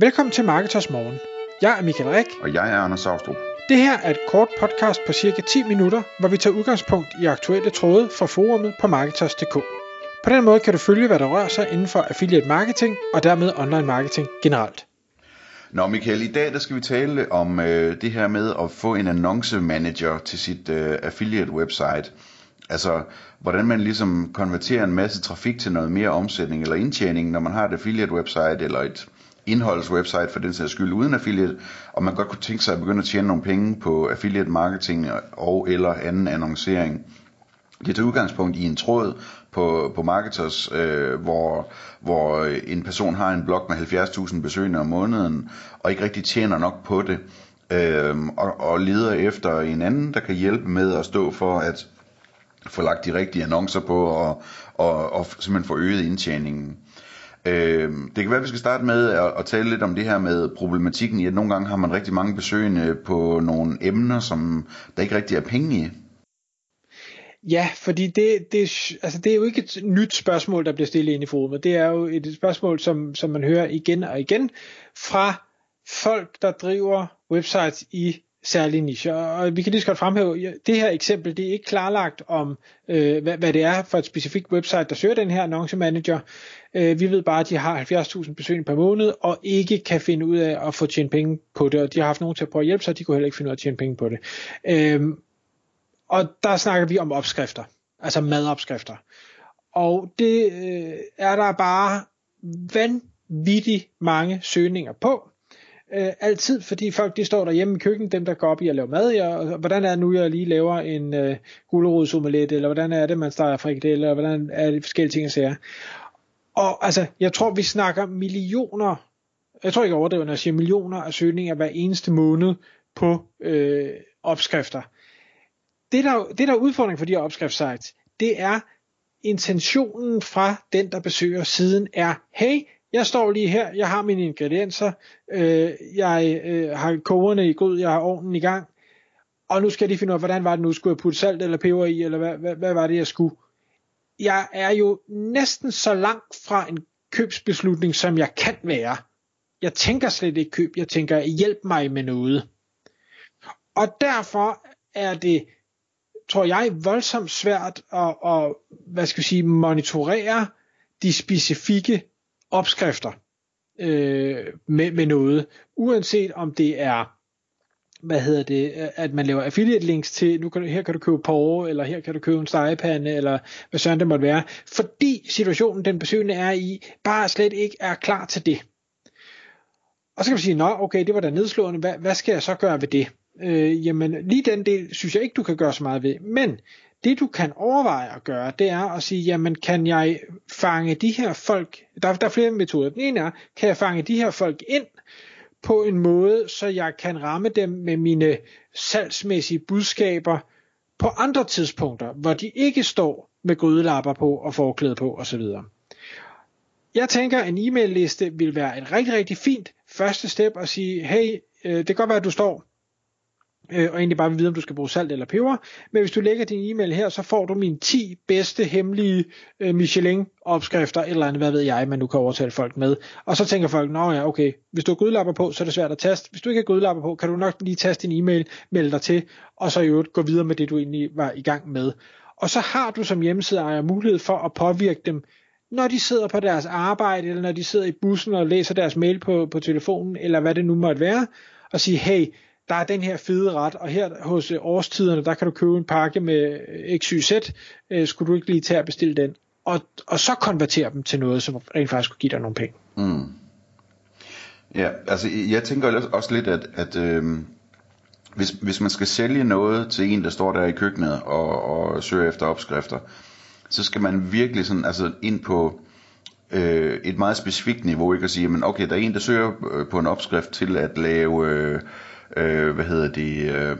Velkommen til Marketers Morgen. Jeg er Michael Rik. Og jeg er Anders Saustrup. Det her er et kort podcast på cirka 10 minutter, hvor vi tager udgangspunkt i aktuelle tråde fra forumet på Marketers.dk. På den måde kan du følge, hvad der rører sig inden for affiliate marketing og dermed online marketing generelt. Nå Michael, i dag der skal vi tale om øh, det her med at få en annonce manager til sit øh, affiliate website. Altså, hvordan man ligesom konverterer en masse trafik til noget mere omsætning eller indtjening, når man har et affiliate website eller et indholdswebsite for den sags skyld uden affiliate, og man godt kunne tænke sig at begynde at tjene nogle penge på affiliate marketing og eller anden annoncering. Det tager udgangspunkt i en tråd på, på Marketers, øh, hvor, hvor en person har en blog med 70.000 besøgende om måneden, og ikke rigtig tjener nok på det, øh, og, og leder efter en anden, der kan hjælpe med at stå for at få lagt de rigtige annoncer på, og, og, og simpelthen få øget indtjeningen. Øh, det kan være, at vi skal starte med at, at tale lidt om det her med problematikken i, at nogle gange har man rigtig mange besøgende på nogle emner, som der ikke rigtig er penge i. Ja, fordi det, det, altså det er jo ikke et nyt spørgsmål, der bliver stillet ind i forumet. Det er jo et spørgsmål, som, som man hører igen og igen fra folk, der driver websites i særlige nicher. Og vi kan lige så godt fremhæve, det her eksempel, det er ikke klarlagt om, øh, hvad, hvad det er for et specifikt website, der søger den her annonce manager. Øh, vi ved bare, at de har 70.000 besøgende per måned, og ikke kan finde ud af at få tjent penge på det, og de har haft nogen til at prøve at hjælpe sig, de kunne heller ikke finde ud af at tjene penge på det. Øh, og der snakker vi om opskrifter, altså madopskrifter. Og det øh, er der bare vanvittigt mange søgninger på. Øh, altid, fordi folk de står derhjemme i køkkenet, dem der går op i at lave mad, og, og hvordan er det nu, jeg lige laver en øh, gulerodsomelet, eller hvordan er det, man starter frikadeller, eller hvordan er det forskellige ting, jeg ser. Og altså, jeg tror, vi snakker millioner, jeg tror ikke overdriver, når jeg siger millioner af søgninger hver eneste måned på øh, opskrifter. Det der, det der er udfordring for de her opskriftssites, det er intentionen fra den, der besøger siden er, hey, jeg står lige her, jeg har mine ingredienser, øh, jeg øh, har kogerne i god, jeg har ovnen i gang, og nu skal jeg lige finde ud af, hvordan var det nu, skulle jeg putte salt eller peber i, eller hvad, hvad, hvad var det, jeg skulle? Jeg er jo næsten så langt fra en købsbeslutning, som jeg kan være. Jeg tænker slet ikke køb, jeg tænker hjælp mig med noget. Og derfor er det, tror jeg, voldsomt svært at, at hvad skal jeg sige, monitorere de specifikke opskrifter øh, med, med noget, uanset om det er hvad hedder det, at man laver affiliate links til, nu kan, her kan du købe porre, eller her kan du købe en stegepande, eller hvad sådan det måtte være, fordi situationen, den besøgende er i, bare slet ikke er klar til det. Og så kan man sige, nå okay, det var da nedslående, hvad, hvad skal jeg så gøre ved det? Øh, jamen lige den del synes jeg ikke, du kan gøre så meget ved, men det du kan overveje at gøre, det er at sige, jamen kan jeg fange de her folk, der, der er flere metoder. Den ene er, kan jeg fange de her folk ind på en måde, så jeg kan ramme dem med mine salgsmæssige budskaber på andre tidspunkter, hvor de ikke står med grydelapper på og forklæde på osv. Jeg tænker, en e-mail liste vil være et rigtig, rigtig fint første step at sige, hey, øh, det kan godt være, at du står øh, og egentlig bare vil vide, om du skal bruge salt eller peber. Men hvis du lægger din e-mail her, så får du mine 10 bedste hemmelige øh, Michelin-opskrifter, eller andet, hvad ved jeg, man nu kan overtale folk med. Og så tænker folk, nå ja, okay, hvis du har gudlapper på, så er det svært at taste. Hvis du ikke har gudlapper på, kan du nok lige taste din e-mail, melde dig til, og så i øvrigt gå videre med det, du egentlig var i gang med. Og så har du som hjemmesideejer mulighed for at påvirke dem, når de sidder på deres arbejde, eller når de sidder i bussen og læser deres mail på, på telefonen, eller hvad det nu måtte være, og sige, hey, der er den her fede ret, og her hos øh, årstiderne, der kan du købe en pakke med øh, XYZ, øh, skulle du ikke lige tage at bestille den? Og, og så konvertere dem til noget, som rent faktisk kunne give dig nogle penge. Mm. Ja, altså jeg tænker også lidt, at, at øh, hvis, hvis man skal sælge noget til en, der står der i køkkenet og, og søger efter opskrifter, så skal man virkelig sådan, altså ind på øh, et meget specifikt niveau, ikke at sige, men okay, der er en, der søger øh, på en opskrift til at lave... Øh, øh, hvad hedder det, øh,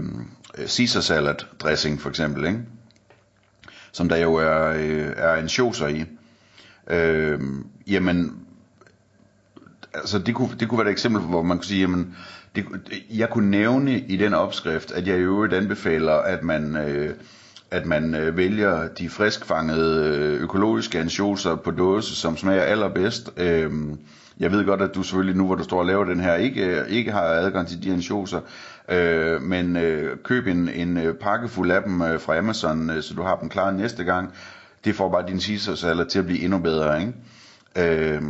Caesar salad dressing for eksempel, ikke? som der jo er, øh, er en shoser i. Øh, jamen, altså det kunne, det kunne være et eksempel, hvor man kunne sige, jamen, det, jeg kunne nævne i den opskrift, at jeg i øvrigt anbefaler, at man øh, at man øh, vælger de friskfangede øh, økologiske ansjoser på dåse, som smager allerbedst. Øh, jeg ved godt, at du selvfølgelig nu, hvor du står og laver den her, ikke, ikke har adgang til de ansjoser, øh, men øh, køb en, en øh, pakke fuld af dem øh, fra Amazon, øh, så du har dem klar næste gang. Det får bare din Caesar salad til at blive endnu bedre, ikke? Øh,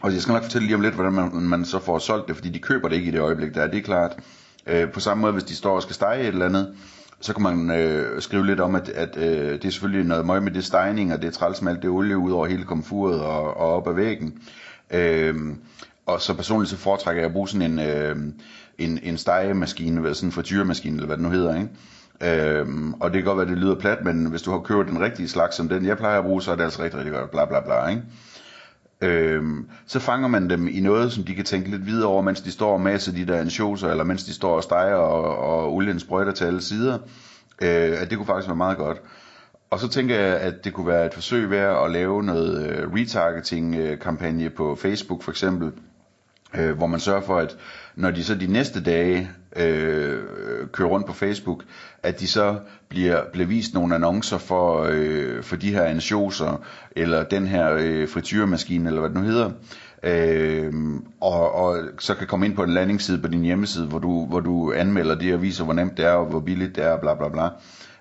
og jeg skal nok fortælle lige om lidt, hvordan man, man så får solgt det, fordi de køber det ikke i det øjeblik, der er det er klart. Øh, på samme måde, hvis de står og skal stege et eller andet, så kan man øh, skrive lidt om, at, at øh, det er selvfølgelig noget møg med det stejning, og det er træls med alt det olie ud over hele komfuret og, og op ad væggen. Øh, og så personligt så foretrækker jeg at bruge sådan en, øh, en, en stegemaskine, eller sådan en frityremaskine, eller hvad det nu hedder, ikke? Øhm, og det kan godt være, det lyder plat, men hvis du har købt den rigtige slags, som den jeg plejer at bruge, så er det altså rigtig, rigtig godt, bla bla bla, ikke? Øhm, så fanger man dem i noget, som de kan tænke lidt videre over, mens de står og maser de der ansjoser, eller mens de står og steger, og, og olien sprøjter til alle sider. Øh, at det kunne faktisk være meget godt. Og så tænker jeg, at det kunne være et forsøg værd at lave noget øh, retargeting-kampagne øh, på Facebook for eksempel, øh, hvor man sørger for, at når de så de næste dage øh, kører rundt på Facebook, at de så bliver, bliver vist nogle annoncer for, øh, for de her ansjoser, eller den her øh, frityremaskine, eller hvad det nu hedder, øh, og, og så kan komme ind på en landingsside på din hjemmeside, hvor du, hvor du anmelder det og viser, hvor nemt det er, og hvor billigt det er, bla bla bla.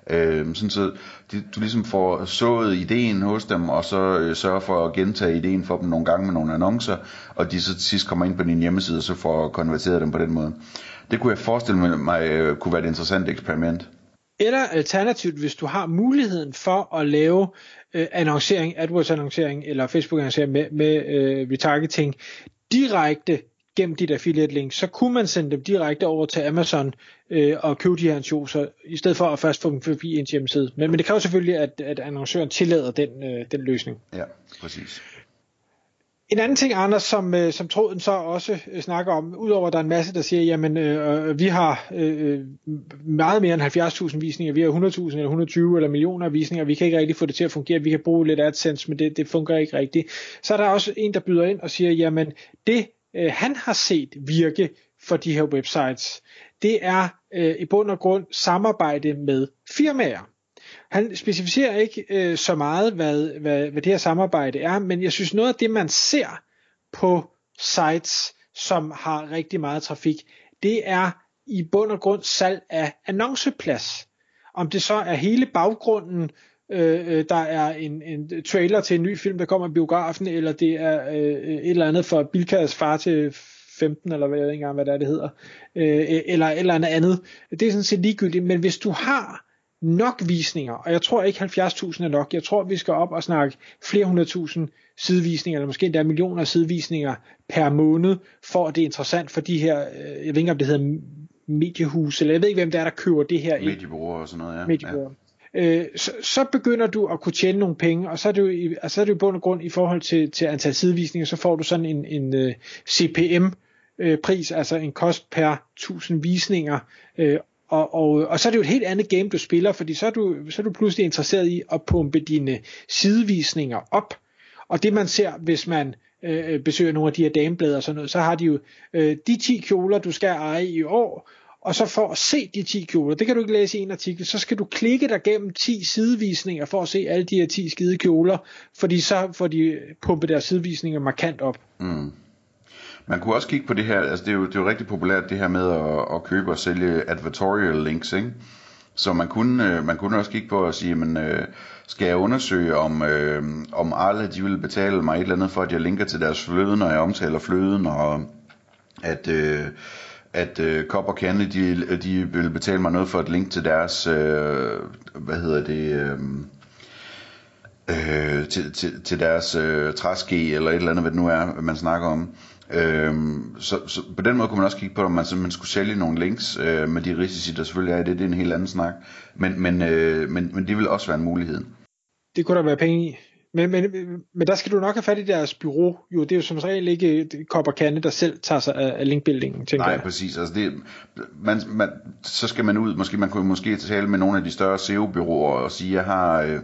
Øh, sådan så de, du ligesom får sået ideen hos dem, og så øh, sørger for at gentage ideen for dem nogle gange med nogle annoncer, og de så til sidst kommer ind på din hjemmeside, og så får konverteret dem på den måde. Det kunne jeg forestille mig øh, kunne være et interessant eksperiment. Eller alternativt, hvis du har muligheden for at lave øh, annoncering, AdWords annoncering eller Facebook annoncering med, med øh, retargeting direkte gennem dit affiliate link, så kunne man sende dem direkte over til Amazon øh, og købe de her annoncer, i stedet for at først få dem forbi en hjemmeside. Men, men det kræver selvfølgelig, at, at annoncøren tillader den, øh, den løsning. Ja, præcis. En anden ting, Anders, som, øh, som tråden så også øh, snakker om, udover at der er en masse, der siger, jamen øh, vi har øh, meget mere end 70.000 visninger, vi har 100.000 eller 120 eller millioner visninger, vi kan ikke rigtig få det til at fungere, vi kan bruge lidt AdSense, men det, det fungerer ikke rigtigt. Så er der også en, der byder ind og siger, jamen det øh, han har set virke for de her websites, det er øh, i bund og grund samarbejde med firmaer. Han specificerer ikke øh, så meget, hvad, hvad, hvad det her samarbejde er, men jeg synes noget af det, man ser på sites, som har rigtig meget trafik, det er i bund og grund salg af annonceplads. Om det så er hele baggrunden, øh, øh, der er en, en trailer til en ny film, der kommer i biografen, eller det er øh, et eller andet for Bilkas far til 15, eller hvad jeg ved ikke engang, hvad det, er, det hedder, øh, eller eller andet andet. Det er sådan set ligegyldigt, men hvis du har nok visninger, og jeg tror ikke 70.000 er nok, jeg tror vi skal op og snakke flere hundredtusind sidevisninger, eller måske endda millioner af sidevisninger per måned, for at det er interessant for de her, øh, jeg ved ikke om det hedder mediehus, eller jeg ved ikke hvem det er, der køber det her. Mediebureauer og sådan noget, ja. Mediebureauer. Ja. Øh, så, så begynder du at kunne tjene nogle penge, og så er det jo, altså, så er det jo bund og grund i forhold til, til antal sidevisninger, så får du sådan en, en uh, øh, CPM, øh, pris, altså en kost per 1000 visninger, øh, og, og, og så er det jo et helt andet game, du spiller, fordi så er du, så er du pludselig interesseret i at pumpe dine sidevisninger op. Og det man ser, hvis man øh, besøger nogle af de her dameblade og sådan noget, så har de jo øh, de 10 kjoler, du skal eje i år, og så for at se de 10 kjoler, det kan du ikke læse i en artikel, så skal du klikke dig gennem 10 sidevisninger for at se alle de her 10 skide kjoler, fordi så får de pumpet deres sidevisninger markant op. Mm. Man kunne også kigge på det her, altså det er jo, det er jo rigtig populært det her med at, at købe og sælge advertorial links, ikke? Så man kunne, øh, man kunne også kigge på at sige, men, øh, skal jeg undersøge, om, øh, om alle de vil betale mig et eller andet for, at jeg linker til deres fløde, når jeg omtaler fløden, og at, øh, at øh, Cop og Candy, de, de vil betale mig noget for et link til deres, øh, hvad hedder det, øh, øh, til, til, til deres øh, træske, eller et eller andet, hvad det nu er, man snakker om. Øhm, så, så på den måde kunne man også kigge på, om man simpelthen skulle sælge nogle links øh, med de risici, der selvfølgelig er i det. Det er en helt anden snak. Men, men, øh, men, men det vil også være en mulighed. Det kunne der være penge i. Men, men, men der skal du nok have fat i deres bureau. Jo, det er jo som regel ikke Kop og Kande, der selv tager sig af linkbuildingen, tænker Nej, jeg. præcis. Altså det, man, man, så skal man ud, måske man kunne måske tale med nogle af de større SEO-byråer og sige, jeg har øh,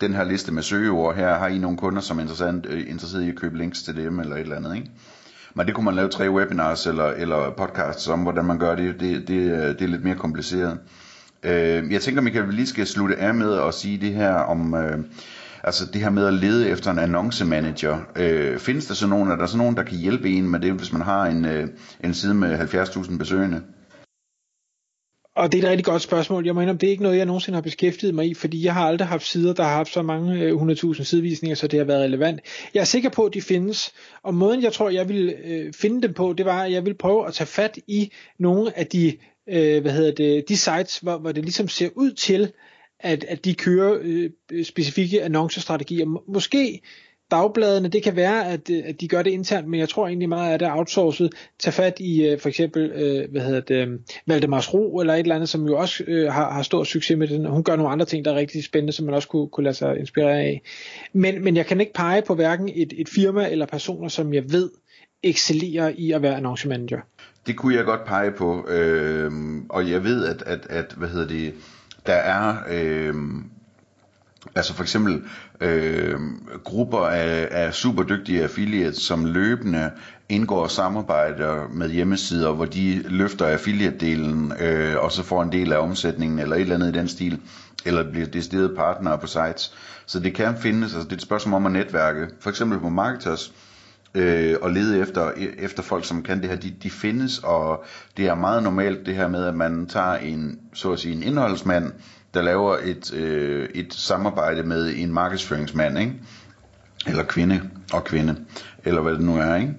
den her liste med søgeord her, har I nogle kunder, som er interessant, øh, interesseret i at købe links til dem, eller et eller andet, ikke? Men det kunne man lave tre webinars eller, eller podcasts om, hvordan man gør det. Det, det, det er lidt mere kompliceret. Øh, jeg tænker, Michael, vi lige skal slutte af med at sige det her om... Øh, altså det her med at lede efter en annoncemanager. Øh, findes der så nogen, er der så nogen, der kan hjælpe en med det, hvis man har en, øh, en side med 70.000 besøgende? Og det er et rigtig godt spørgsmål. Jeg mener, det er ikke noget, jeg nogensinde har beskæftiget mig i, fordi jeg har aldrig haft sider, der har haft så mange øh, 100.000 sidevisninger, så det har været relevant. Jeg er sikker på, at de findes, og måden, jeg tror, jeg vil øh, finde dem på, det var, at jeg vil prøve at tage fat i nogle af de, øh, hvad hedder det, de sites, hvor, hvor det ligesom ser ud til, at, at de kører øh, specifikke annoncestrategier. Måske dagbladene, det kan være, at, øh, at de gør det internt, men jeg tror egentlig meget, at det er outsourcet. Tag fat i øh, for eksempel, øh, hvad hedder det, øh, Valdemars Ro, eller et eller andet, som jo også øh, har, har stor succes med den. Hun gør nogle andre ting, der er rigtig spændende, som man også kunne, kunne lade sig inspirere af. Men, men jeg kan ikke pege på hverken et, et firma eller personer, som jeg ved excellerer i at være annoncemanager. Det kunne jeg godt pege på, øh, og jeg ved, at, at, at hvad hedder det, der er... Øh, Altså for eksempel øh, grupper af, af super dygtige affiliates, som løbende indgår samarbejder med hjemmesider, hvor de løfter affiliate-delen, øh, og så får en del af omsætningen, eller et eller andet i den stil, eller bliver decideret partnere på sites. Så det kan findes, altså det er et spørgsmål om at netværke. For eksempel på Marketers, øh, og lede efter, efter folk, som kan det her, de, de findes, og det er meget normalt det her med, at man tager en, så at sige, en indholdsmand, der laver et, øh, et samarbejde med en markedsføringsmand, ikke? Eller kvinde og kvinde, eller hvad det nu er, ikke?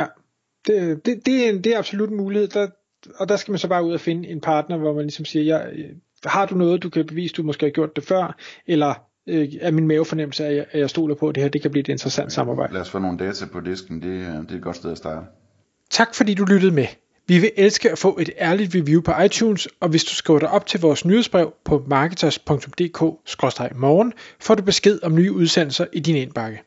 Ja, det, det, det, er, en, det er absolut en mulighed, der, og der skal man så bare ud og finde en partner, hvor man ligesom siger, ja, øh, har du noget, du kan bevise, du måske har gjort det før, eller øh, er min mavefornemmelse, at jeg, at jeg stoler på, at det her det kan blive et interessant samarbejde. Lad os få nogle data på disken, det, det er et godt sted at starte. Tak fordi du lyttede med. Vi vil elske at få et ærligt review på iTunes, og hvis du skriver dig op til vores nyhedsbrev på marketers.dk-morgen, får du besked om nye udsendelser i din indbakke.